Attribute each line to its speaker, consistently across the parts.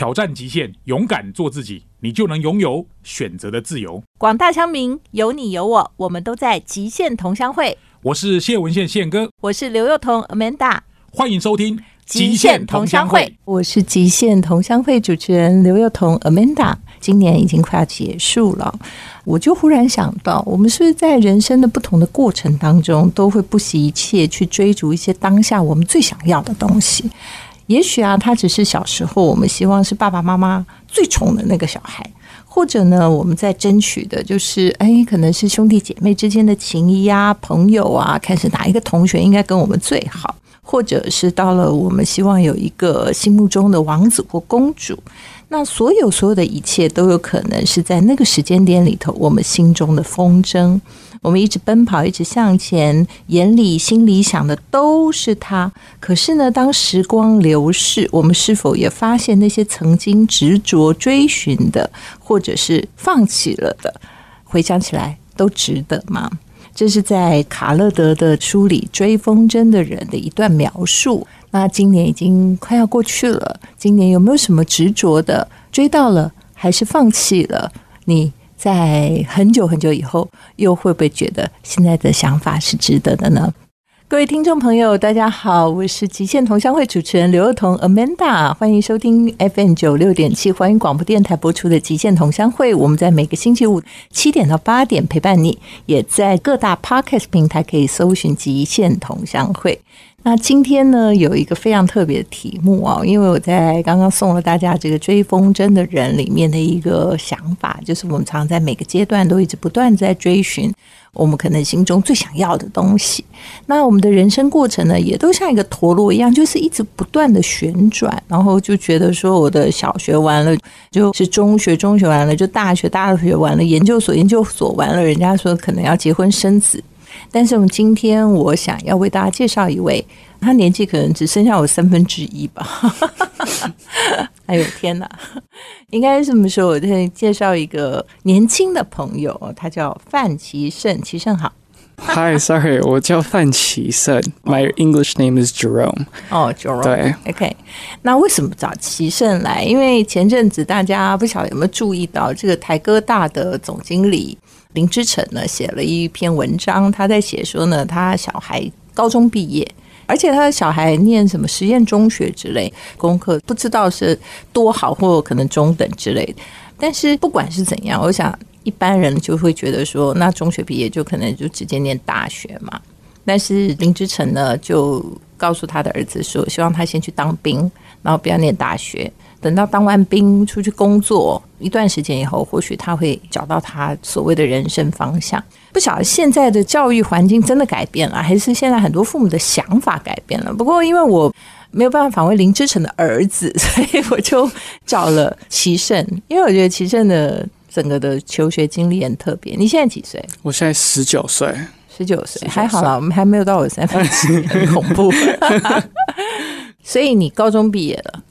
Speaker 1: 挑战极限，勇敢做自己，你就能拥有选择的自由。
Speaker 2: 广大乡民，有你有我，我们都在极限同乡会。
Speaker 1: 我是谢文宪宪哥，
Speaker 2: 我是刘幼彤 Amanda，
Speaker 1: 欢迎收听《
Speaker 2: 极限同乡会》。
Speaker 3: 我是极限同乡会主持人刘幼彤 Amanda。今年已经快要结束了，我就忽然想到，我们是不是在人生的不同的过程当中，都会不惜一切去追逐一些当下我们最想要的东西？也许啊，他只是小时候我们希望是爸爸妈妈最宠的那个小孩，或者呢，我们在争取的就是哎，可能是兄弟姐妹之间的情谊啊，朋友啊，看是哪一个同学应该跟我们最好，或者是到了我们希望有一个心目中的王子或公主。那所有所有的一切都有可能是在那个时间点里头，我们心中的风筝。我们一直奔跑，一直向前，眼里、心里想的都是他。可是呢，当时光流逝，我们是否也发现那些曾经执着追寻的，或者是放弃了的，回想起来都值得吗？这是在卡勒德的书里《追风筝的人》的一段描述。那今年已经快要过去了，今年有没有什么执着的追到了，还是放弃了？你？在很久很久以后，又会不会觉得现在的想法是值得的呢？各位听众朋友，大家好，我是极限同乡会主持人刘若彤 Amanda，欢迎收听 FM 九六点七欢迎广播电台播出的《极限同乡会》。我们在每个星期五七点到八点陪伴你，也在各大 Podcast 平台可以搜寻《极限同乡会》。那今天呢，有一个非常特别的题目啊，因为我在刚刚送了大家这个追风筝的人里面的一个想法，就是我们常在每个阶段都一直不断在追寻我们可能心中最想要的东西。那我们的人生过程呢，也都像一个陀螺一样，就是一直不断的旋转，然后就觉得说，我的小学完了就是中学，中学完了就大学，大学完了研究所，研究所完了，人家说可能要结婚生子。但是我们今天，我想要为大家介绍一位，他年纪可能只剩下我三分之一吧。哎呦天哪！应该这么说，我再介绍一个年轻的朋友，他叫范奇胜，奇胜好。
Speaker 4: Hi，Sorry，我叫范奇胜，My English name is Jerome。
Speaker 3: 哦，Jerome。
Speaker 4: 对
Speaker 3: ，OK。那为什么找奇胜来？因为前阵子大家不晓得有没有注意到，这个台哥大的总经理。林之晨呢写了一篇文章，他在写说呢，他小孩高中毕业，而且他的小孩念什么实验中学之类，功课不知道是多好或可能中等之类的。但是不管是怎样，我想一般人就会觉得说，那中学毕业就可能就直接念大学嘛。但是林之晨呢，就告诉他的儿子说，希望他先去当兵，然后不要念大学。等到当完兵出去工作一段时间以后，或许他会找到他所谓的人生方向。不晓得现在的教育环境真的改变了，还是现在很多父母的想法改变了？不过因为我没有办法访问林志成的儿子，所以我就找了齐胜，因为我觉得齐胜的整个的求学经历很特别。你现在几岁？
Speaker 4: 我现在十九岁，
Speaker 3: 十九岁还好啦，我们还没有到我三分之一，很恐怖。所以你高中毕业了。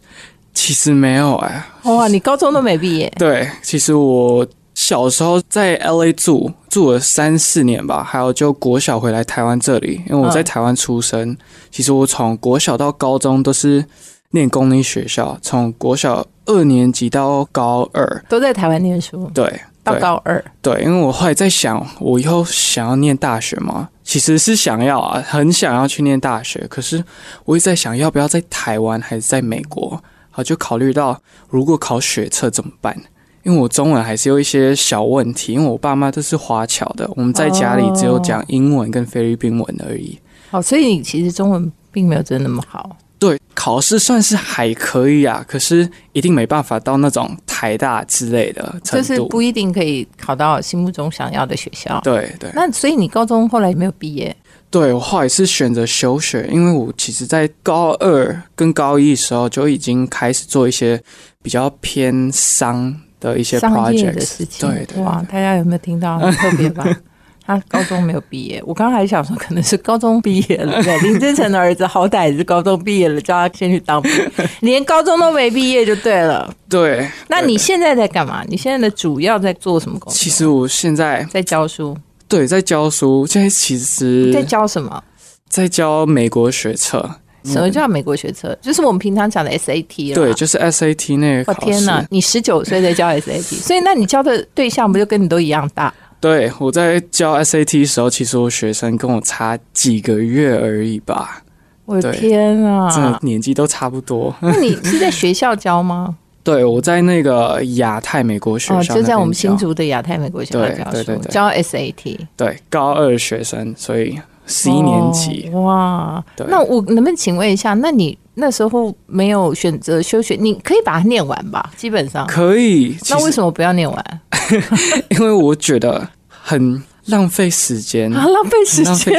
Speaker 4: 其实没有哎，
Speaker 3: 哇！你高中都没毕业？
Speaker 4: 对，其实我小时候在 L A 住住了三四年吧，还有就国小回来台湾这里，因为我在台湾出生。其实我从国小到高中都是念公立学校，从国小二年级到高二
Speaker 3: 都在台湾念书。
Speaker 4: 对，
Speaker 3: 到高二。
Speaker 4: 对，因为我后来在想，我以后想要念大学吗？其实是想要啊，很想要去念大学。可是我一直在想，要不要在台湾还是在美国？就考虑到如果考学测怎么办？因为我中文还是有一些小问题，因为我爸妈都是华侨的，我们在家里只有讲英文跟菲律宾文而已。
Speaker 3: 好，所以你其实中文并没有真那么好。
Speaker 4: 对，考试算是还可以啊，可是一定没办法到那种台大之类的程
Speaker 3: 度，就是不一定可以考到心目中想要的学校。
Speaker 4: 对对。
Speaker 3: 那所以你高中后来没有毕业？
Speaker 4: 对我后来是选择休学，因为我其实在高二跟高一的时候就已经开始做一些比较偏商的一些 project
Speaker 3: 的事情。
Speaker 4: 对对，
Speaker 3: 哇，大家有没有听到很特别吧？他高中没有毕业，我刚刚还想说可能是高中毕业了。对，林志成的儿子好歹也是高中毕业了，叫他先去当兵，连高中都没毕业就对了。
Speaker 4: 对，
Speaker 3: 那你现在在干嘛？你现在的主要在做什么工作？
Speaker 4: 其实我现在
Speaker 3: 在教书。
Speaker 4: 对，在教书。现在其实
Speaker 3: 在教什么？
Speaker 4: 在教美国学测，
Speaker 3: 什么叫美国学测？就是我们平常讲的 SAT 了。
Speaker 4: 对，就是 SAT 那个
Speaker 3: 我
Speaker 4: 考试。
Speaker 3: 天哪！你十九岁在教 SAT，所以那你教的对象不就跟你都一样大？
Speaker 4: 对，我在教 SAT 的时候，其实我学生跟我差几个月而已吧，
Speaker 3: 我的
Speaker 4: 对
Speaker 3: 天
Speaker 4: 真的
Speaker 3: 啊！
Speaker 4: 年纪都差不多。
Speaker 3: 那你是在学校教吗？
Speaker 4: 对，我在那个亚太美国学校
Speaker 3: 就在我们新竹的亚太美国学校
Speaker 4: 对
Speaker 3: 教书，教 SAT
Speaker 4: 对高二学生，所以十一年级。
Speaker 3: 哦哇，那我能不能请问一下，那你那时候没有选择休学，你可以把它念完吧？基本上，
Speaker 4: 可以，
Speaker 3: 那为什么不要念完？
Speaker 4: 因为我觉得很浪费时间，
Speaker 3: 啊，浪费时间。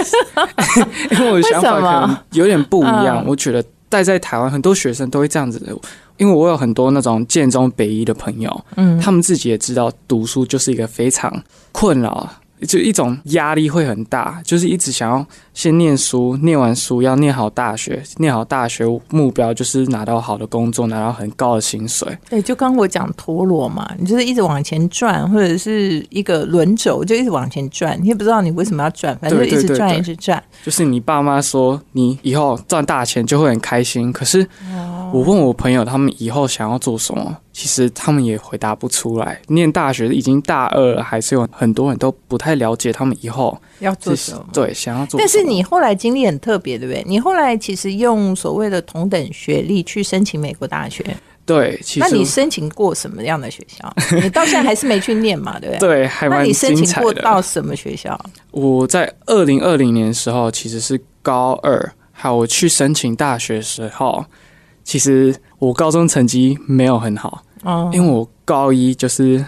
Speaker 4: 因为我的想法可能有点不一样。
Speaker 3: 嗯
Speaker 4: 我觉得待在台湾，很多学生都会这样子的。因为我有很多那种建中、北一的朋友，
Speaker 3: 嗯，
Speaker 4: 他们自己也知道读书就是一个非常困扰，就一种压力会很大，就是一直想要先念书，念完书要念好大学，念好大学目标就是拿到好的工作，拿到很高的薪水。
Speaker 3: 对，就刚我讲陀螺嘛，你就是一直往前转，或者是一个轮轴，就一直往前转，你也不知道你为什么要转，反正就一直转，一直转。
Speaker 4: 就是你爸妈说你以后赚大钱就会很开心，可是我问我朋友他们以后想要做什么，其实他们也回答不出来。念大学已经大二了，还是有很多人都不太了解他们以后
Speaker 3: 要做什么？
Speaker 4: 对想要做。
Speaker 3: 但是你后来经历很特别，对不对？你后来其实用所谓的同等学历去申请美国大学，
Speaker 4: 对，其实
Speaker 3: 那你申请过什么样的学校？你到现在还是没去念嘛，对不对？
Speaker 4: 对还蛮
Speaker 3: 那你申请过。到什么学校？
Speaker 4: 我在二零二零年的时候其实是高二，还有我去申请大学的时候，其实我高中成绩没有很好，
Speaker 3: 哦，
Speaker 4: 因为我高一就是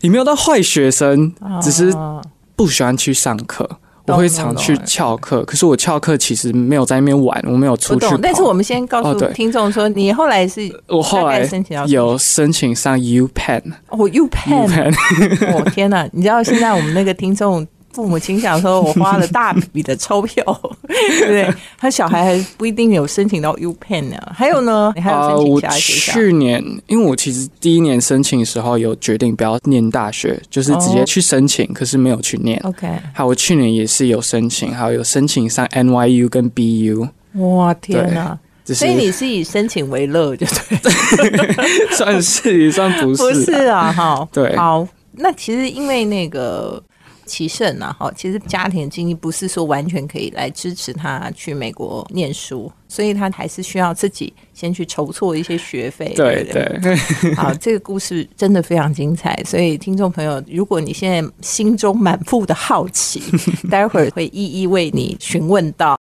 Speaker 4: 也没有到坏学生，只是
Speaker 3: 哦
Speaker 4: 不喜欢去上课。我
Speaker 3: 懂
Speaker 4: 会常去
Speaker 3: 懂
Speaker 4: 翘课，可是我翘课其实没有在那边玩，我没有出去
Speaker 3: 但是我们先告诉听众说，你后来是
Speaker 4: 我后来
Speaker 3: 申请到
Speaker 4: 有申请上 U Penn，U
Speaker 3: 哦 U
Speaker 4: Pen，Penn
Speaker 3: 我、天哪！你知道现在我们那个听众父母亲想说，我花了大笔的钞票，对不对？他小孩还不一定有申请到 U Pen 呢。还有呢，你还有申请
Speaker 4: 我
Speaker 3: 其他学校？
Speaker 4: 去年，因为我其实第一年申请的时候有决定不要念大学，就是直接
Speaker 3: 哦
Speaker 4: 去申请，可是没有去念。
Speaker 3: OK，
Speaker 4: 还有我去年也是有申请，还有有申请上 NYU 跟 BU，
Speaker 3: 哇天哪！所以你是以申请为乐，就对，
Speaker 4: 算是也算不是
Speaker 3: 不是啊？哈，
Speaker 4: 对
Speaker 3: 好，那其实因为那个。齐胜啊，哈，其实家庭的经济不是说完全可以来支持他去美国念书，所以他还是需要自己先去筹措一些学费。
Speaker 4: 对
Speaker 3: 对，好，这个故事真的非常精彩，所以听众朋友，如果你现在心中满腹的好奇，待会儿会一一为你询问到。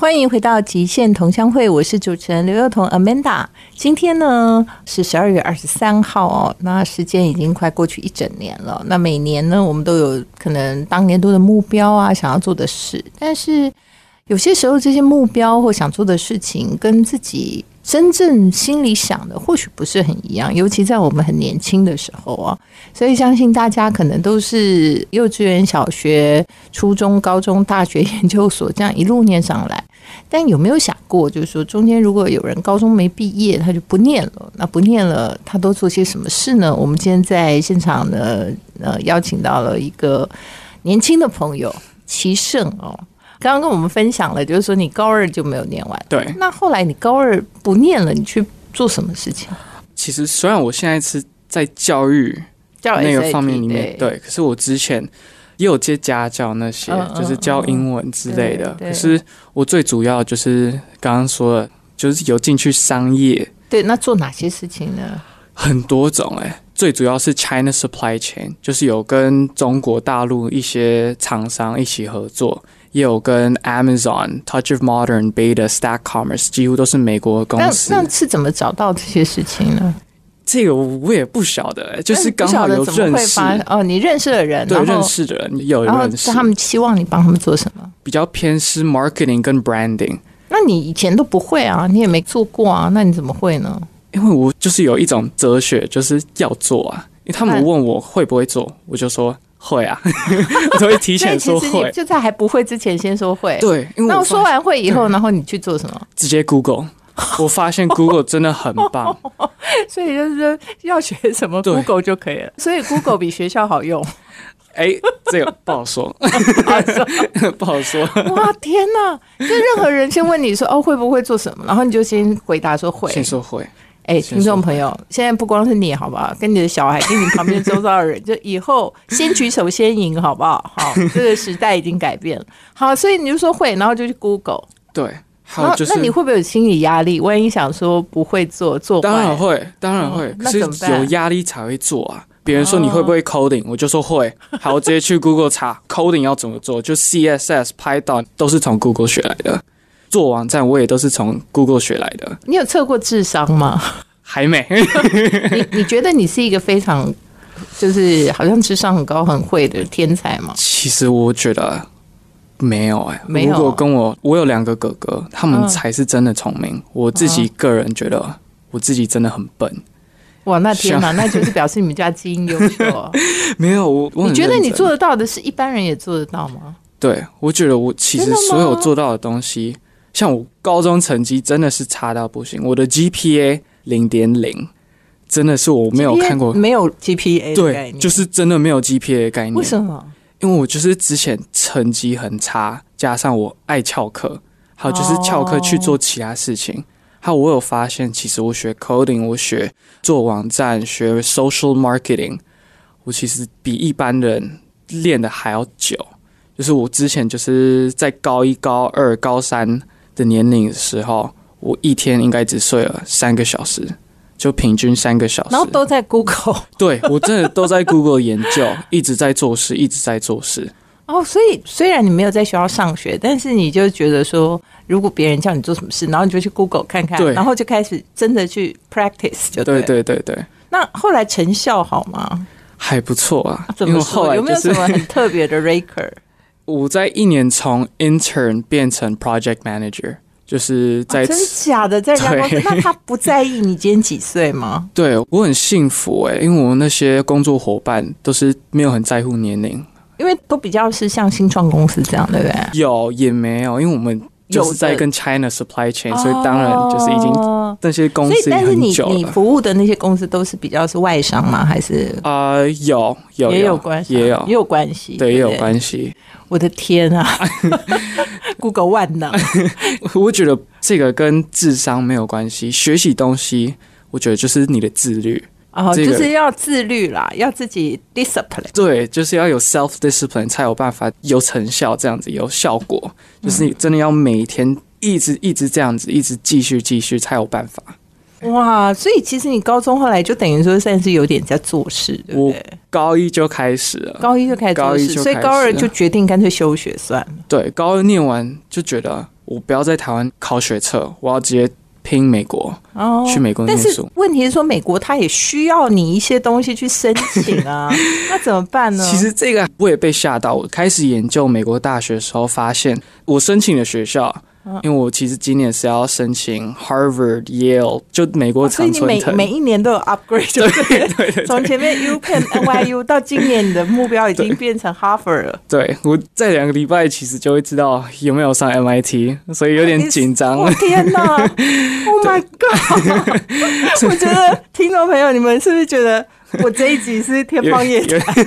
Speaker 3: 欢迎回到极限同乡会，我是主持人刘幼彤 Amanda。今天呢是十二月二十三号哦，那时间已经快过去一整年了。那每年呢，我们都有可能当年度的目标啊，想要做的事，但是有些时候这些目标或想做的事情跟自己真正心里想的或许不是很一样，尤其在我们很年轻的时候啊。所以相信大家可能都是幼稚园、小学、初中、高中、大学、研究所这样一路念上来。但有没有想过，就是说中间如果有人高中没毕业，他就不念了，那不念了，他都做些什么事呢？我们今天在现场呢，呃，邀请到了一个年轻的朋友齐胜哦。刚刚跟我们分享了，就是说你高二就没有念完，
Speaker 4: 对。
Speaker 3: 那后来你高二不念了，你去做什么事情？
Speaker 4: 其实虽然我现在是在教育
Speaker 3: 教
Speaker 4: 那个方面里面，
Speaker 3: 对
Speaker 4: 对，可是我之前也有接家教那些，就是教英文之类的。可是我最主要就是刚刚说的，就是有进去商业
Speaker 3: 对，那做哪些事情呢？
Speaker 4: 很多种哎、最主要是 China Supply Chain，就是有跟中国大陆一些厂商一起合作，也有跟 Amazon、Touch of Modern、Beta、Stack Commerce，几乎都是美国公司。
Speaker 3: 那是怎么找到这些事情呢？
Speaker 4: 这个我也不晓得、欸，就是刚好有认识，
Speaker 3: 哦，你认识的人，
Speaker 4: 对认识的人有认识，
Speaker 3: 他们希望你帮他们做什么？
Speaker 4: 比较偏是 marketing 跟 branding。
Speaker 3: 那你以前都不会啊，你也没做过啊，那你怎么会呢？
Speaker 4: 因为我就是有一种哲学，就是要做啊。因为他们问我会不会做，我就说会啊，我都会提前说会。
Speaker 3: 就在还不会之前先说会。，
Speaker 4: 对，因为我
Speaker 3: 那我说完会以后，然后你去做什么？
Speaker 4: 直接 Google，我发现 Google 真的很棒。
Speaker 3: 所以就是说要学什么
Speaker 4: 对
Speaker 3: Google 就可以了。所以 Google 比学校好用。
Speaker 4: 哎、这个不好说，不好说。
Speaker 3: 哇，天哪！就任何人先问你说哦会不会做什么，然后你就先回答说会。
Speaker 4: 先说会，
Speaker 3: 哎，听众朋友，现在不光是你，好不好？跟你的小孩，跟你旁边周遭的人，就以后先举手先赢，好不好？好，这个时代已经改变了。好，所以你就说会，然后就去 Google。
Speaker 4: 对，还
Speaker 3: 然后
Speaker 4: 有就是
Speaker 3: 那你会不会有心理压力？万一想说不会做，做
Speaker 4: 当然会，当然会，
Speaker 3: 哦
Speaker 4: 可是
Speaker 3: 那怎么办
Speaker 4: 有压力才会做啊。别人说你会不会 coding，、我就说会，好，我直接去 Google 查 coding 要怎么做，就 CSS、Python 都是从 Google 学来的。做网站我也都是从 Google 学来的，
Speaker 3: 你有测过智商吗？
Speaker 4: 还没。
Speaker 3: 你你觉得你是一个非常就是好像智商很高、很会的天才吗？
Speaker 4: 其实我觉得没有哎、
Speaker 3: 没有
Speaker 4: 如果跟我，我有两个哥哥，他们
Speaker 3: 嗯
Speaker 4: 才是真的聪明。我自己个人觉得，我自己真的很笨。
Speaker 3: 哇，那天哪，那就是表示你们家基因优秀啊！
Speaker 4: 没有我，我
Speaker 3: 你觉得你做得到的是一般人也做得到吗？
Speaker 4: 对，我觉得我其实所有做到的东西，像我高中成绩真的是差到不行，我的 GPA 零点零，真的是我没有看过
Speaker 3: GPA。没有 GPA 概
Speaker 4: 对，
Speaker 3: 念，
Speaker 4: 就是真的没有 GPA 的概念。
Speaker 3: 为什么？
Speaker 4: 因为我就是之前成绩很差，加上我爱翘课，还有就是翘课去做其他事情。还有我有发现，其实我学 coding，我学做网站，学 social marketing，我其实比一般人练的还要久。就是我之前就是在高一、高二、高三的年龄的时候，我一天应该只睡了三个小时，就平均三个小时。
Speaker 3: 然后都在 Google
Speaker 4: 对我真的都在 Google 研究，一直在做事，一直在做事。
Speaker 3: 哦，所以虽然你没有在学校上学，但是你就觉得说，如果别人叫你做什么事，然后你就去 Google 看看，然后就开始真的去 practice，就
Speaker 4: 对
Speaker 3: 对。
Speaker 4: 对对对，
Speaker 3: 那后来成效好吗？
Speaker 4: 还不错啊。
Speaker 3: 怎么
Speaker 4: 后
Speaker 3: 说？
Speaker 4: 就是
Speaker 3: 有没有什么很特别的 raker？
Speaker 4: 我在一年从 intern 变成 project manager，就是在、
Speaker 3: 哦真假的，在人家公司，那他不在意你今年几岁吗？
Speaker 4: 对我很幸福诶、因为我那些工作伙伴都是没有很在乎年龄，
Speaker 3: 因为都比较是像新创公司这样，对不对？
Speaker 4: 有也没有，因为我们就是在跟 China supply chain，所以当然就是已经
Speaker 3: 哦
Speaker 4: 那些公司也
Speaker 3: 但是你。你服务的那些公司都是比较是外商吗？还是
Speaker 4: 啊、有有
Speaker 3: 也有关系？
Speaker 4: 也有
Speaker 3: 也有关系，
Speaker 4: 对也有关系。
Speaker 3: 我的天啊，Google 万能，
Speaker 4: 我觉得这个跟智商没有关系，学习东西，我觉得就是你的自律。
Speaker 3: 哦，
Speaker 4: 这个
Speaker 3: 就是要自律啦，要自己 discipline。
Speaker 4: 对，就是要有 self discipline 才有办法有成效，这样子有效果。就是你真的要每天一直一直这样子，一直继续继续才有办法。
Speaker 3: 哇，所以其实你高中后来就等于说算是有点在做事，对不对？
Speaker 4: 高一就开始了，
Speaker 3: 高一就开始做事，所以高二就决定干脆休学算了。
Speaker 4: 对，高二念完就觉得我不要在台湾考学测，我要直接拼美国，
Speaker 3: 哦
Speaker 4: 去美国
Speaker 3: 但是。问题是说，美国它也需要你一些东西去申请啊，那怎么办呢？
Speaker 4: 其实这个我也被吓到。我开始研究美国大学的时候，发现我申请的学校，
Speaker 3: 嗯
Speaker 4: 因为我其实今年是要申请 Harvard、Yale，就美国
Speaker 3: 哦所以你每
Speaker 4: 常春藤。
Speaker 3: 每一年都有 upgrade，对不对？
Speaker 4: 对对
Speaker 3: 从前面 U Penn、NYU 到今年你的目标已经变成 Harvard 了。
Speaker 4: 对，我在两个礼拜其实就会知道有没有上 MIT，所以有点紧张。
Speaker 3: 我天哪！Oh my god！我觉得听众朋友，你们是不是觉得 我这一集是天方夜
Speaker 4: 有
Speaker 3: 谭？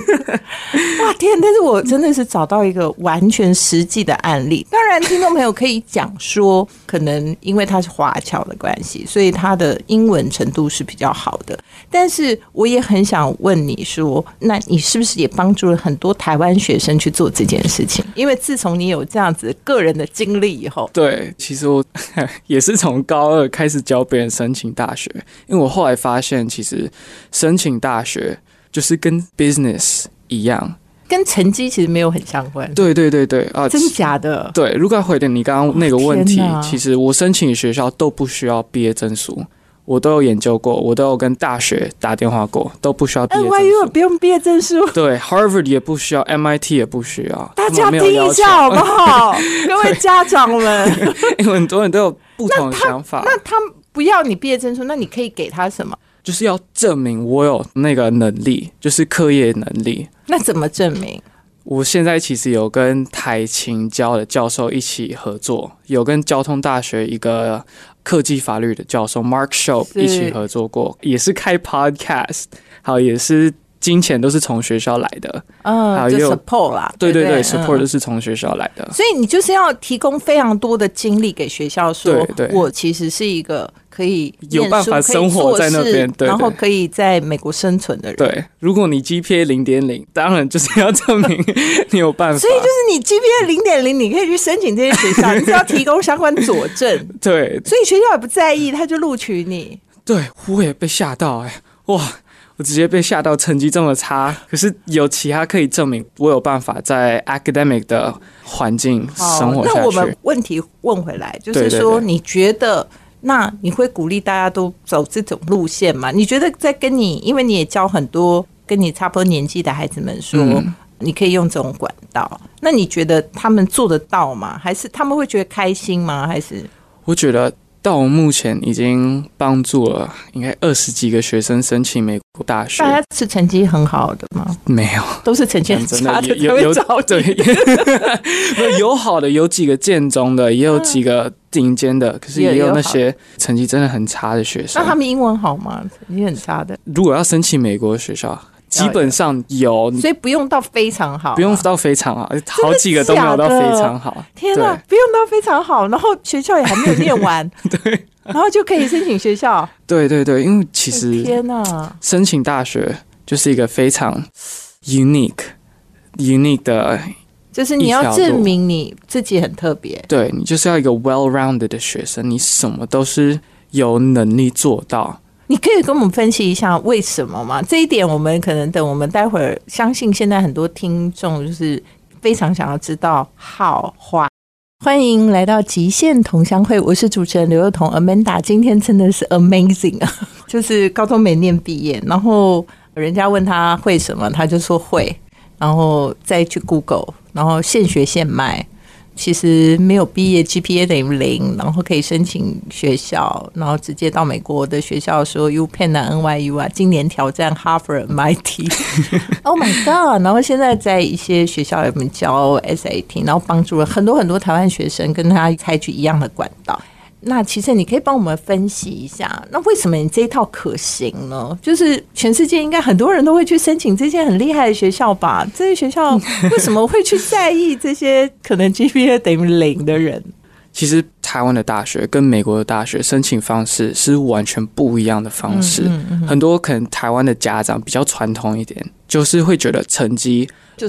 Speaker 3: 哇天！但是我真的是找到一个完全实际的案例。当然，听众朋友可以讲说，可能因为他是华侨的关系，所以他的英文程度是比较好的。但是我也很想问你说，那你是不是也帮助了很多台湾学生去做这件事情？因为自从你有这样子个人的经历以后，
Speaker 4: 对，其实我 也是从高二开始教别人申请大学，因为我后来发现，其实申请大学就是跟 business 一样。
Speaker 3: 跟成绩其实没有很相关。
Speaker 4: 对对对对啊，
Speaker 3: 真假的？
Speaker 4: 对，如果要回答你刚刚那个问题，其实我申请的学校都不需要毕业证书，我都有研究过，我都有跟大学打电话过，都不需要毕业证
Speaker 3: NYU
Speaker 4: 书。
Speaker 3: 不用毕业证书，
Speaker 4: 对，Harvard 也不需要，MIT 也不需要，
Speaker 3: 大家听一下好不好？各位家长们，
Speaker 4: 因为很多人都有不同的想法，
Speaker 3: 那他不要你毕业证书，那你可以给他什么？
Speaker 4: 就是要证明我有那个能力，就是课业能力。
Speaker 3: 那怎么证明？
Speaker 4: 我现在其实有跟台勤教的教授一起合作，有跟交通大学一个科技法律的教授 Mark Show
Speaker 3: 是
Speaker 4: 一起合作过，也是开 podcast，好，也是金钱都是从学校来的，
Speaker 3: 嗯，
Speaker 4: 还有
Speaker 3: support 啦，
Speaker 4: 对对对
Speaker 3: 对
Speaker 4: ，support 都
Speaker 3: 嗯
Speaker 4: 是从学校来的。
Speaker 3: 所以你就是要提供非常多的精力给学校说，我其实是一个可以
Speaker 4: 有办法生活在那边对对
Speaker 3: 然后可以在美国生存的人。
Speaker 4: 对，如果你 GPA 零点零，当然就是要证明你有办法。
Speaker 3: 所以就是你 GPA 零点零，你可以去申请这些学校，你只要提供相关佐证，
Speaker 4: 对
Speaker 3: 所以学校也不在意，他就录取你。
Speaker 4: 对，我也被吓到哎、哇！我直接被吓到，成绩这么差，可是有其他可以证明我有办法在 academic 的环境生活下去。
Speaker 3: 那我们问题问回来，就是说，你觉得？那你会鼓励大家都走这种路线吗？你觉得在跟你，因为你也教很多跟你差不多年纪的孩子们说，
Speaker 4: 嗯
Speaker 3: 你可以用这种管道，那你觉得他们做得到吗？还是他们会觉得开心吗？还是
Speaker 4: 我觉得到目前已经帮助了应该二十几个学生申请美国大学，
Speaker 3: 大家是成绩很好的吗？
Speaker 4: 没有。
Speaker 3: 都是成绩很
Speaker 4: 真
Speaker 3: 差
Speaker 4: 有有
Speaker 3: 会找
Speaker 4: 对。有有好的，有几个建中的，也有几个顶尖的，可是也有那些成绩真的很差的学生
Speaker 3: 那。他们英文好吗？成绩很差的，
Speaker 4: 如果要申请美国学校，基本上有，
Speaker 3: 所以不用到非常好啊，
Speaker 4: 不用到非常好，好几个都没有到非常好。
Speaker 3: 天哪，不用到非常好，然后学校也还没有念完，对，然后就可以申请学校。
Speaker 4: 对对对，因为其实
Speaker 3: 天哪，
Speaker 4: 申请大学就是一个非常 unique unique 的，
Speaker 3: 就是你要证明你自己很特别。
Speaker 4: 对你就是要一个 well-rounded 的学生，你什么都是有能力做到。
Speaker 3: 你可以跟我们分析一下为什么吗？这一点我们可能等我们待会儿，相信现在很多听众就是非常想要知道好坏。欢迎来到极限同乡会，我是主持人刘幼彤 Amanda。今天真的是 amazing 啊，就是高中没念毕业，然后人家问他会什么，他就说会，然后再去 Google，然后现学现卖。其实没有毕业，GPA 等于零，然后可以申请学校，然后直接到美国的学校说 UPenn 啊、NYU 啊，今年挑战 Harvard、MIT。oh my god！然后现在在一些学校里面教 SAT，然后帮助了很多很多台湾学生跟他采取一样的管道。那其实你可以帮我们分析一下，那为什么你这一套可行呢？就是全世界应该很多人都会去申请这些很厉害的学校吧？这些学校为什么会去在意这些可能 GPA 等于零的人？
Speaker 4: 其实台湾的大学跟美国的大学申请方式是完全不一样的方式。很多可能台湾的家长比较传统一点，就是会觉得成绩
Speaker 3: 一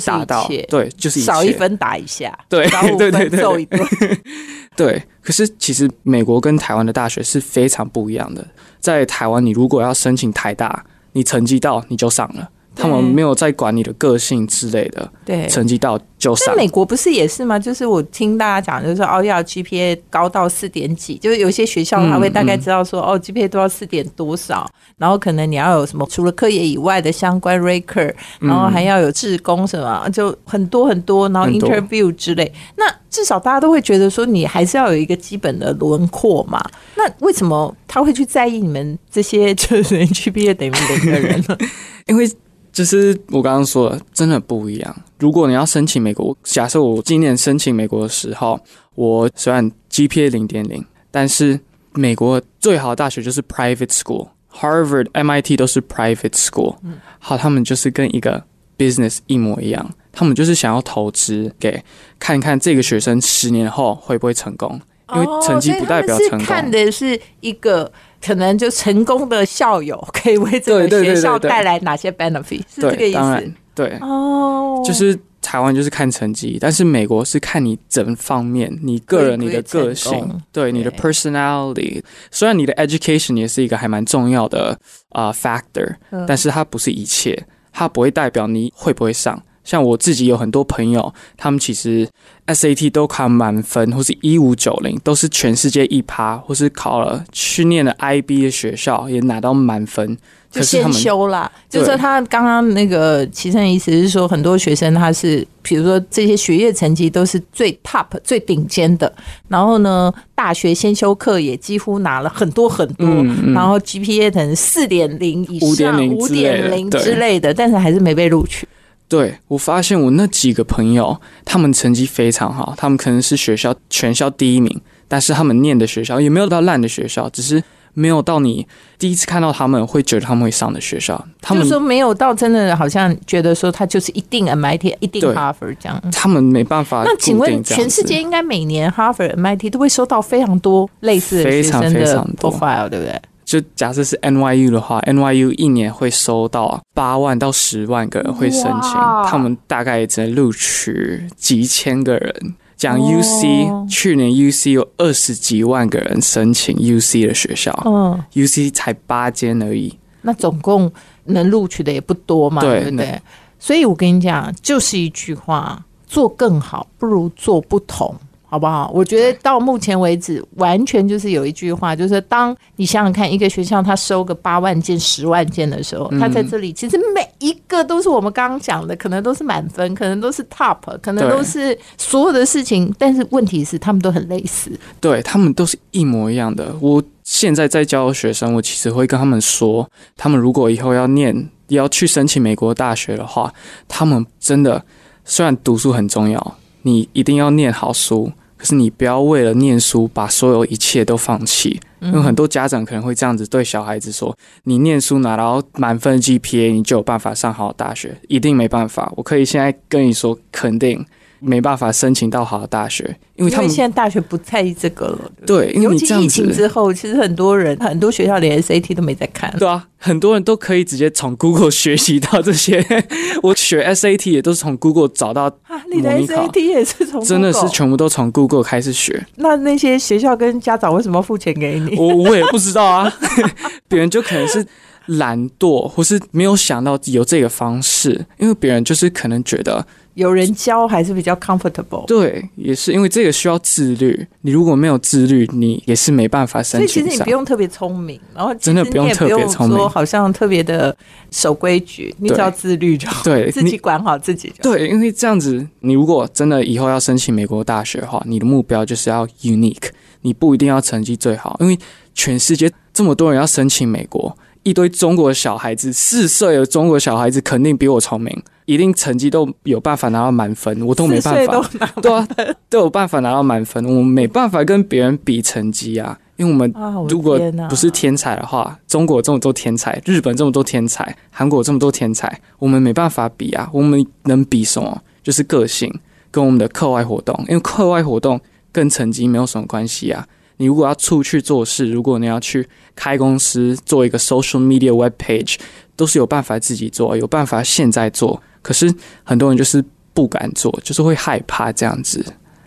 Speaker 3: 切，
Speaker 4: 对，就是
Speaker 3: 少一分打一下，
Speaker 4: 对
Speaker 3: 少五分
Speaker 4: 对对对
Speaker 3: 揍一顿。
Speaker 4: 对，可是其实美国跟台湾的大学是非常不一样的。在台湾，你如果要申请台大，你成绩到你就上了，他们没有在管你的个性之类的，
Speaker 3: 对，
Speaker 4: 成绩到就上
Speaker 3: 那。美国不是也是吗？就是我听大家讲，就是说哦，要 GPA 高到四点几，就是有些学校他会大概知道说，哦，GPA 都要四点多少，然后可能你要有什么除了课业以外的相关 record，然后还要有志工什么，就很多很多，然后 interview 之类。那至少大家都会觉得说，你还是要有一个基本的轮廓嘛。那为什么他会去在意你们这些就是 GPA 等于零的人呢？
Speaker 4: 因为就是我刚刚说的，真的不一样。如果你要申请美国，假设我今年申请美国的时候，我虽然 GPA 零点零，但是美国最好的大学就是 private school，Harvard、MIT 都是 private school，好，他们就是跟一个 business 一模一样，他们就是想要投资给看看这个学生十年后会不会成功，因为成绩不代表成
Speaker 3: 哦所以他们是看
Speaker 4: 功。
Speaker 3: 的是一个可能就成功的校友可以为这个学校带来哪些 benefit，是这个，意思。
Speaker 4: 对，
Speaker 3: 哦，
Speaker 4: 就是台湾就是看成绩，但是美国是看你整方面，你个人、你的个性
Speaker 3: 功，
Speaker 4: 对你的 personality。虽然你的 education 也是一个还蛮重要的啊、呃 factor，、
Speaker 3: 嗯
Speaker 4: 但是它不是一切，它不会代表你会不会上。像我自己有很多朋友，他们其实 SAT 都考满分，或是一五九零，都是全世界一趴，或是考了去念了 IB 的学校也拿到满分，
Speaker 3: 就先修啦。就是说他刚刚那个齐生的意思是说，很多学生他是，比如说这些学业成绩都是最 top 最顶尖的，然后呢，大学先修课也几乎拿了很多很多，
Speaker 4: 嗯嗯
Speaker 3: 然后 GPA 可能四点零以上、
Speaker 4: 5.0
Speaker 3: 五点零之类的，但是还是没被录取。
Speaker 4: 对我发现我那几个朋友，他们成绩非常好，他们可能是学校全校第一名，但是他们念的学校也没有到烂的学校，只是没有到你第一次看到他们会觉得他们会上的学校，他们
Speaker 3: 就说没有到真的好像觉得说他就是一定 MIT 一定
Speaker 4: 对
Speaker 3: Harvard 这样。
Speaker 4: 他们没办法
Speaker 3: 那请问，全世界应该每年 Harvard、MIT 都会收到非常多类似的
Speaker 4: 非常
Speaker 3: 学生的
Speaker 4: 非常多
Speaker 3: profile，对不对？
Speaker 4: 就假设是 NYU 的话，NYU 一年会收到八万到十万个人会申请，他们大概也只能录取几千个人。讲
Speaker 3: 哦
Speaker 4: UC，、去年 UC 有二十几万个人申请 UC 的学校、
Speaker 3: 嗯
Speaker 4: ，u c 才八间而已。
Speaker 3: 那总共能录取的也不多嘛，
Speaker 4: 对
Speaker 3: 对不对？所以我跟你讲，就是一句话：做更好不如做不同。好不好？我觉得到目前为止，完全就是有一句话，就是当你想想看，一个学校他收个八万件、十万件的时候，他在这里其实每一个都是我们刚刚讲的，可能都是满分，可能都是 top，可能都是所有的事情，但是问题是他们都很类似。
Speaker 4: 对他们都是一模一样的。我现在在教学生，我其实会跟他们说，他们如果以后要念、要去申请美国大学的话，他们真的虽然读书很重要，你一定要念好书，可是你不要为了念书把所有一切都放弃。因为很多家长可能会这样子对小孩子说：“你念书拿到满分 GPA，你就有办法上好大学。”一定没办法。我可以现在跟你说，肯定没办法申请到好的大学，因为他们
Speaker 3: 现在大学不在意这个了，对
Speaker 4: 因为
Speaker 3: 疫
Speaker 4: 你这样子
Speaker 3: 情之后，其实很多人很多学校连 SAT 都没在看。
Speaker 4: 对啊，很多人都可以直接从 Google 学习到这些。我学 SAT 也都是从 Google 找到，
Speaker 3: 啊，你的 SAT 也是从
Speaker 4: 真的是全部都从 Google 开始学。
Speaker 3: 那那些学校跟家长为什么付钱给你？
Speaker 4: 我我也不知道啊，别人就可能是懒惰，或是没有想到有这个方式，因为别人就是可能觉得，
Speaker 3: 有人教还是比较 comfortable。
Speaker 4: 对，也是因为这个需要自律。你如果没有自律，你也是没办法
Speaker 3: 所以其实你不。用特别聪明，然后
Speaker 4: 真的不用特别
Speaker 3: 用
Speaker 4: 聪明
Speaker 3: 说好像特别的守规矩，你只要自律就好，
Speaker 4: 对
Speaker 3: 自己
Speaker 4: 你
Speaker 3: 管好自己就好。
Speaker 4: 对，因为这样子，你如果真的以后要申请美国大学的话，你的目标就是要 unique，你不一定要成绩最好，因为全世界这么多人要申请美国，一堆中国小孩子，四岁的中国小孩子肯定比我聪明，一定成绩都有办法拿到满分，我都没办法，对啊，都有办法拿到满分，我们没办法跟别人比成绩啊，因为我们如果不是天才的话，中国这么多天才，日本这么多天才，韩国这么多天才，我们没办法比啊。我们能比什么？就是个性跟我们的课外活动，因为课外活动跟成绩没有什么关系啊。你如果要出去做事，如果你要去开公司做一个 social media web page，都是有办法自己做，有办法现在做。可是很多人就是不敢做，就是会害怕这样子。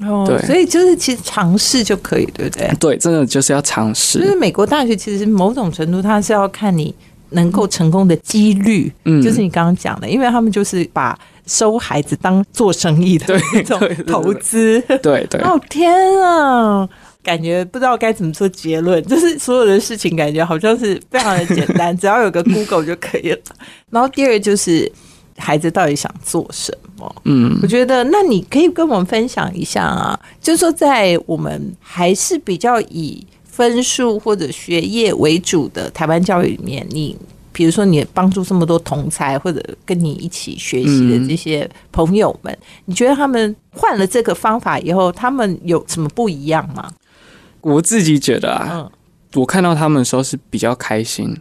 Speaker 3: 哦
Speaker 4: 对
Speaker 3: 所以就是其实尝试就可以，对不对？
Speaker 4: 对，真的就是要尝试。
Speaker 3: 就是美国大学其实某种程度它是要看你能够成功的几率，
Speaker 4: 嗯
Speaker 3: 就是你刚刚讲的，因为他们就是把收孩子当做生意的
Speaker 4: 对
Speaker 3: 那种投资。
Speaker 4: 对对
Speaker 3: 哦天啊！感觉不知道该怎么做结论，就是所有的事情感觉好像是非常的简单，只要有个 Google 就可以了。然后第二就是孩子到底想做什么？
Speaker 4: 嗯
Speaker 3: 我觉得，那你可以跟我们分享一下啊，就是说在我们还是比较以分数或者学业为主的台湾教育里面，你比如说你帮助这么多同才或者跟你一起学习的这些朋友们，你觉得他们换了这个方法以后，他们有什么不一样吗？
Speaker 4: 我自己觉得啊，
Speaker 3: 嗯，
Speaker 4: 我看到他们的时候是比较开心，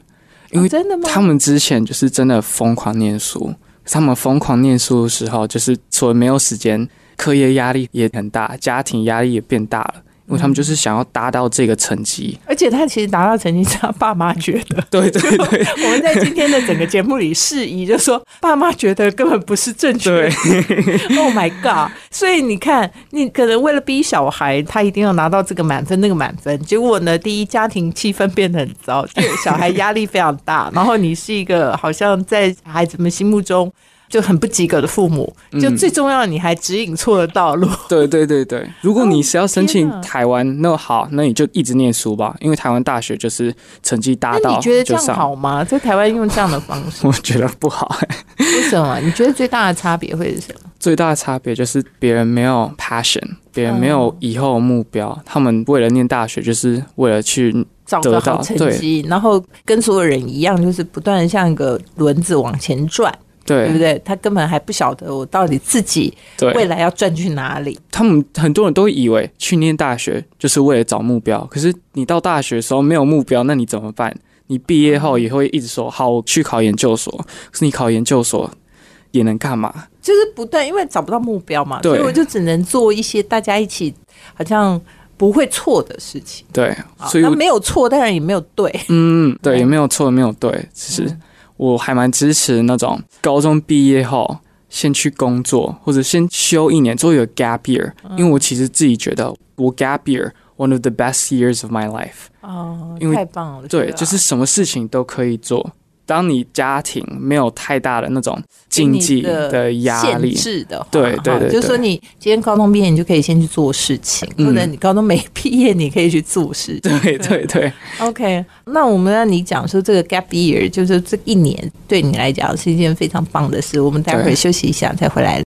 Speaker 4: 因为
Speaker 3: 哦真的吗？
Speaker 4: 他们之前就是真的疯狂念书，他们疯狂念书的时候，就是除了没有时间，课业压力也很大，家庭压力也变大了，因为他们就是想要达到这个成绩。
Speaker 3: 而且他其实达到成绩是他爸妈觉得。
Speaker 4: 对对对
Speaker 3: 我们在今天的整个节目里释疑，就说爸妈觉得根本不是正确的。oh my god！所以你看，你可能为了逼小孩，他一定要拿到这个满分，那个满分，结果呢，第一家庭气氛变得很糟，就小孩压力非常大，然后你是一个好像在孩子们心目中。就很不及格的父母，就最重要的，你还指引错了道路。
Speaker 4: 对对对对，如果你是要申请台湾，那好，那你就一直念书吧，因为台湾大学就是成绩达到
Speaker 3: 你觉得这样。好吗？在台湾用这样的方式，
Speaker 4: 我觉得不好、
Speaker 3: 为什么？你觉得最大的差别会是什么？
Speaker 4: 最大的差别就是别人没有 passion，别人没有以后的目标，他们为了念大学就是为了去得到
Speaker 3: 好成绩，然后跟所有人一样，就是不断的像一个轮子往前转。对不
Speaker 4: 对
Speaker 3: 对？他根本还不晓得我到底自己未，来要转去哪里。
Speaker 4: 他们很多人都以为去念大学就是为了找目标，可是你到大学的时候没有目标，那你怎么办？你毕业后也会一直说好，我去考研究所，可是你考研究所也能干嘛？
Speaker 3: 就是不断，因为找不到目标嘛，所以我就只能做一些大家一起好像不会错的事情。
Speaker 4: 对，所以我
Speaker 3: 没有错，当然也没有对。
Speaker 4: 嗯，对，也没有错，没有对，只是我还蛮支持那种高中毕业后先去工作，或者先休一年做一个 gap year，、因为我其实自己觉得我 gap year one of the best years of my life，
Speaker 3: 哦，
Speaker 4: 因为
Speaker 3: 太棒了！
Speaker 4: 对，就是什么事情都可以做。当你家庭没有太大的那种经济的压力
Speaker 3: 限，制的话，
Speaker 4: 对对
Speaker 3: 就是说你今天高中毕业，你就可以先去做事情，
Speaker 4: 嗯
Speaker 3: 或者你高中没毕业，你可以去做事情。
Speaker 4: 对对对
Speaker 3: ，OK，那我们让你讲说这个 gap year，就是这一年对你来讲是一件非常棒的事。我们待会儿休息一下再回来。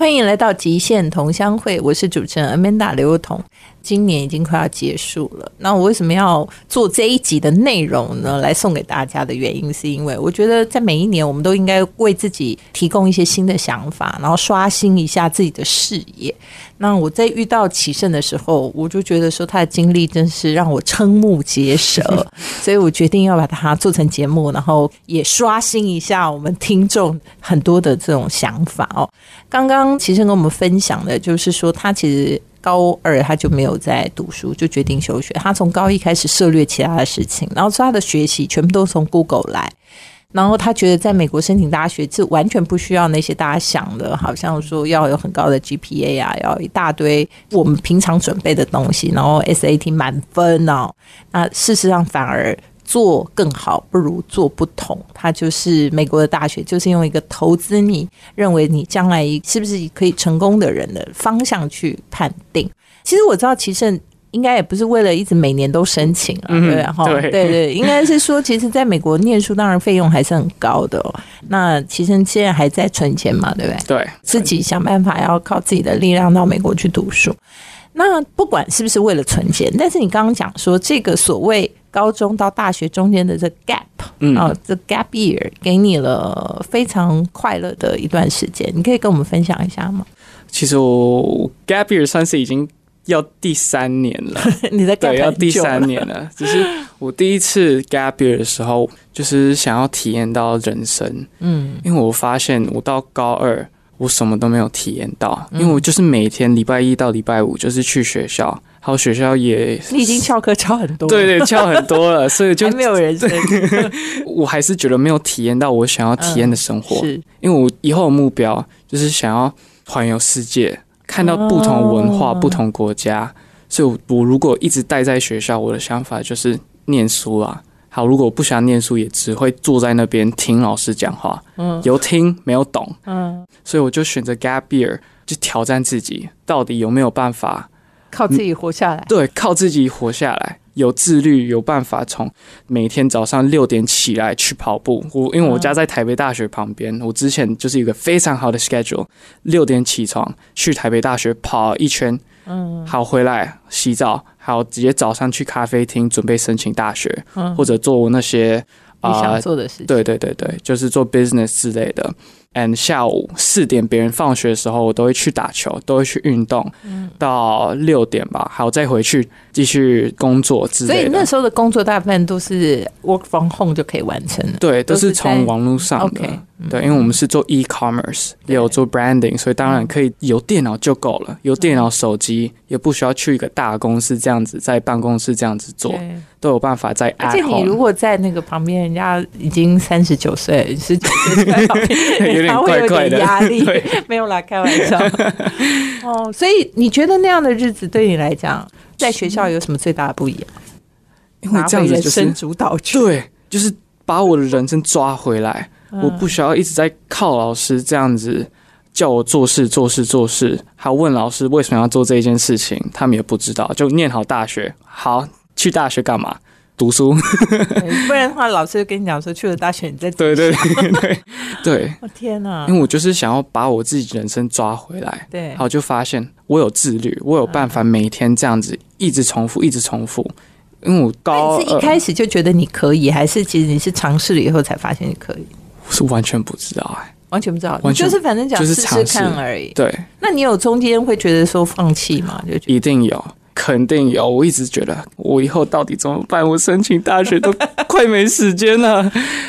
Speaker 3: 欢迎来到极限同乡会，我是主持人 Amanda 刘幼彤。今年已经快要结束了，那我为什么要做这一集的内容呢？来送给大家的原因，是因为我觉得在每一年，我们都应该为自己提供一些新的想法，然后刷新一下自己的视野。那我在遇到启胜的时候，我就觉得说他的经历真是让我瞠目结舌，所以我决定要把它做成节目，然后也刷新一下我们听众很多的这种想法哦。刚刚启胜跟我们分享的就是说，他其实。高二他就没有在读书，就决定休学。他从高一开始涉略其他的事情，然后说他的学习全部都从 Google 来。然后他觉得在美国申请大学是完全不需要那些大家想的，好像说要有很高的 GPA 啊，要一大堆我们平常准备的东西，然后 SAT 满分哦。那事实上反而做更好，不如做不同。它就是美国的大学，就是用一个投资你认为你将来是不是可以成功的人的方向去判定。其实我知道齐胜。应该也不是为了一直每年都申请了，
Speaker 4: 嗯
Speaker 3: 对不对？哈，
Speaker 4: 对
Speaker 3: 对对，应该是说，其实在美国念书，当然费用还是很高的、哦。那其实现在还在存钱嘛，对不对？
Speaker 4: 对，
Speaker 3: 自己想办法要靠自己的力量到美国去读书。那不管是不是为了存钱，但是你刚刚讲说这个所谓高中到大学中间的这 gap
Speaker 4: 嗯，
Speaker 3: 啊、这 gap year 给你了非常快乐的一段时间，你可以跟我们分享一下吗？
Speaker 4: 其实我 gap year 算是已经要第三年了。
Speaker 3: 你在
Speaker 4: 对，要第三年了。只是我第一次 gap year 的时候，就是想要体验到人生，
Speaker 3: 嗯。
Speaker 4: 因为我发现我到高二，我什么都没有体验到，
Speaker 3: 嗯。
Speaker 4: 因为我就是每天礼拜一到礼拜五就是去学校，还有学校也
Speaker 3: 你已经翘课翘很多了，
Speaker 4: 对对翘很多了，所以就
Speaker 3: 还没有人生。
Speaker 4: 我还是觉得没有体验到我想要体验的生活，
Speaker 3: 是。
Speaker 4: 因为我以后的目标就是想要环游世界，看到不同文化、
Speaker 3: 哦。
Speaker 4: 不同国家。所以我，我如果一直待在学校，我的想法就是念书啊。好，如果我不想念书，也只会坐在那边听老师讲话，
Speaker 3: 嗯。
Speaker 4: 有听没有懂，
Speaker 3: 嗯，
Speaker 4: 所以我就选择 gap year，就挑战自己，到底有没有办法
Speaker 3: 靠自己活下来。
Speaker 4: 对，靠自己活下来，有自律，有办法从每天早上六点起来去跑步。我因为我家在台北大学旁边，我之前就是一个非常好的 schedule，六点起床去台北大学跑一圈，
Speaker 3: 嗯
Speaker 4: 好回来洗澡，还有直接早上去咖啡厅准备申请大学，
Speaker 3: 嗯，
Speaker 4: 或者做那些
Speaker 3: 你
Speaker 4: 啊、
Speaker 3: 想做的事情。
Speaker 4: 对对对对，就是做 business 之类的。And 下午四点别人放学的时候，我都会去打球，都会去运动，
Speaker 3: 嗯
Speaker 4: 到六点吧，还有再回去继续工作之类的。
Speaker 3: 所以那时候的工作大部分都是 work from home 就可以完成了。
Speaker 4: 对，都
Speaker 3: 都是
Speaker 4: 是从网络上的。对，因为我们是做 e-commerce，也有做 branding，所以当然可以有电脑就够了，有电脑、手机，也不需要去一个大公司这样子在办公室这样子做，
Speaker 3: 对
Speaker 4: 都有办法在
Speaker 3: 而且你如。果在那个旁边，人家已经三十九岁、十九岁在旁边，
Speaker 4: 有点
Speaker 3: 他会有
Speaker 4: 怪怪的
Speaker 3: 点压力
Speaker 4: 对。
Speaker 3: 没有啦，开玩笑。哦，所以你觉得那样的日子对你来讲，在学校有什么最大的不一样？
Speaker 4: 因为这样子就是
Speaker 3: 生主导权。
Speaker 4: 对，就是把我的人生抓回来，
Speaker 3: 嗯
Speaker 4: 我不需要一直在靠老师这样子叫我做事、做事、做事，还问老师为什么要做这一件事情，他们也不知道，就念好大学，好去大学干嘛？读书。
Speaker 3: 不然的话，老师就跟你讲说，去了大学你再
Speaker 4: 对对对对对，
Speaker 3: 我、天哪
Speaker 4: 因！为我就是想要把我自己人生抓回来。
Speaker 3: 对，
Speaker 4: 然后，就发现我有自律，我有办法每天这样子一直重复，一直重复。因为我
Speaker 3: 那
Speaker 4: 高
Speaker 3: 你是一开始就觉得你可以，还是其实你是尝试了以后才发现你可以？
Speaker 4: 我是完全不知道哎、
Speaker 3: 完全不知道，你就是反正讲
Speaker 4: 就是
Speaker 3: 试试看而已。
Speaker 4: 对，
Speaker 3: 那你有中间会觉得说放弃吗？就
Speaker 4: 一定有，肯定有。我一直觉得我以后到底怎么办？我申请大学都快没时间了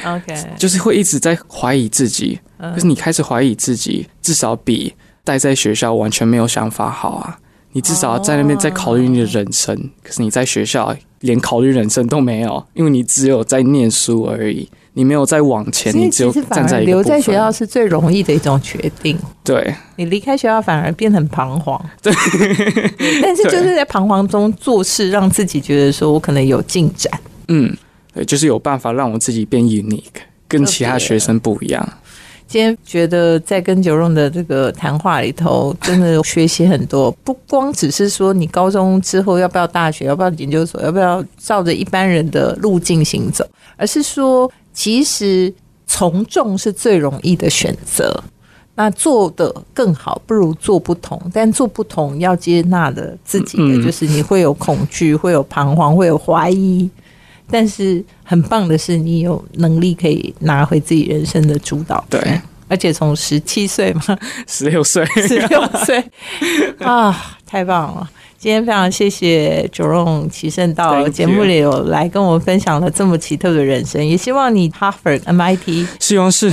Speaker 3: ，OK，
Speaker 4: 就是会一直在怀疑自己。
Speaker 3: 嗯
Speaker 4: 可是你开始怀疑自己，至少比待在学校完全没有想法好啊！你至少在那边在考虑你的人生，可是你在学校连考虑人生都没有，因为你只有在念书而已，你没有在往前，你只有
Speaker 3: 其实反
Speaker 4: 站在
Speaker 3: 而留在学校是最容易的一种决定。
Speaker 4: 对
Speaker 3: 你离开学校反而变得很彷徨，对，但是就是在彷徨中做事，让自己觉得说我可能有进展。
Speaker 4: 嗯，对，就是有办法让我自己变 unique，跟其他学生不一样。
Speaker 3: 今天觉得在跟九荣的这个谈话里头，真的学习很多，不光只是说你高中之后要不要大学，要不要研究所，要不要照着一般人的路径行走，而是说其实从众是最容易的选择。那做的更好，不如做不同。但做不同要接纳的自己的，就是你会有恐惧，会有彷徨，会有怀疑。但是很棒的是，你有能力可以拿回自己人生的主导权。
Speaker 4: 对，
Speaker 3: 而且从十七岁嘛，
Speaker 4: 十六岁，
Speaker 3: 十六岁 啊，太棒了！今天非常谢谢九荣奇胜到节目里有来跟我们分享了这么奇特的人生，也希望你 Harvard、MIT
Speaker 4: 希望是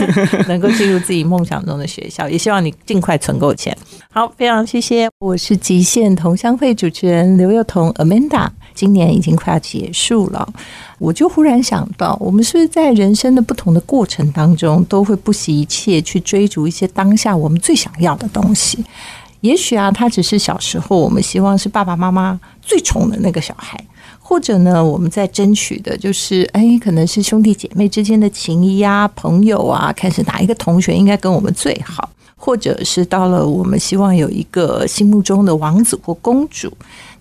Speaker 3: 能够进入自己梦想中的学校，也希望你尽快存够钱。好，非常谢谢，我是极限同乡会主持人刘幼彤 Amanda。今年已经快要结束了，我就忽然想到，我们是不是在人生的不同的过程当中，都会不惜一切去追逐一些当下我们最想要的东西？也许啊，他只是小时候我们希望是爸爸妈妈最宠的那个小孩，或者呢，我们在争取的就是，哎，可能是兄弟姐妹之间的情谊啊，朋友啊，看是哪一个同学应该跟我们最好，或者是到了我们希望有一个心目中的王子或公主。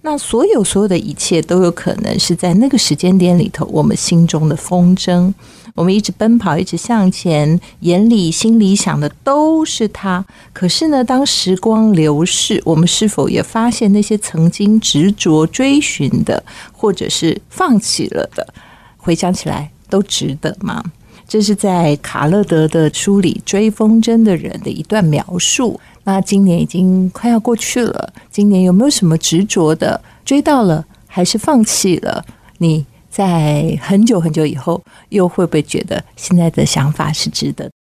Speaker 3: 那所有所有的一切都有可能是在那个时间点里头，我们心中的风筝。我们一直奔跑，一直向前，眼里心里想的都是他。可是呢，当时光流逝，我们是否也发现那些曾经执着追寻的，或者是放弃了的，回想起来都值得吗？这是在卡勒德的书里《追风筝的人》的一段描述。那今年已经快要过去了，今年有没有什么执着的追到了，还是放弃了？你在很久很久以后，又会不会觉得现在的想法是值得？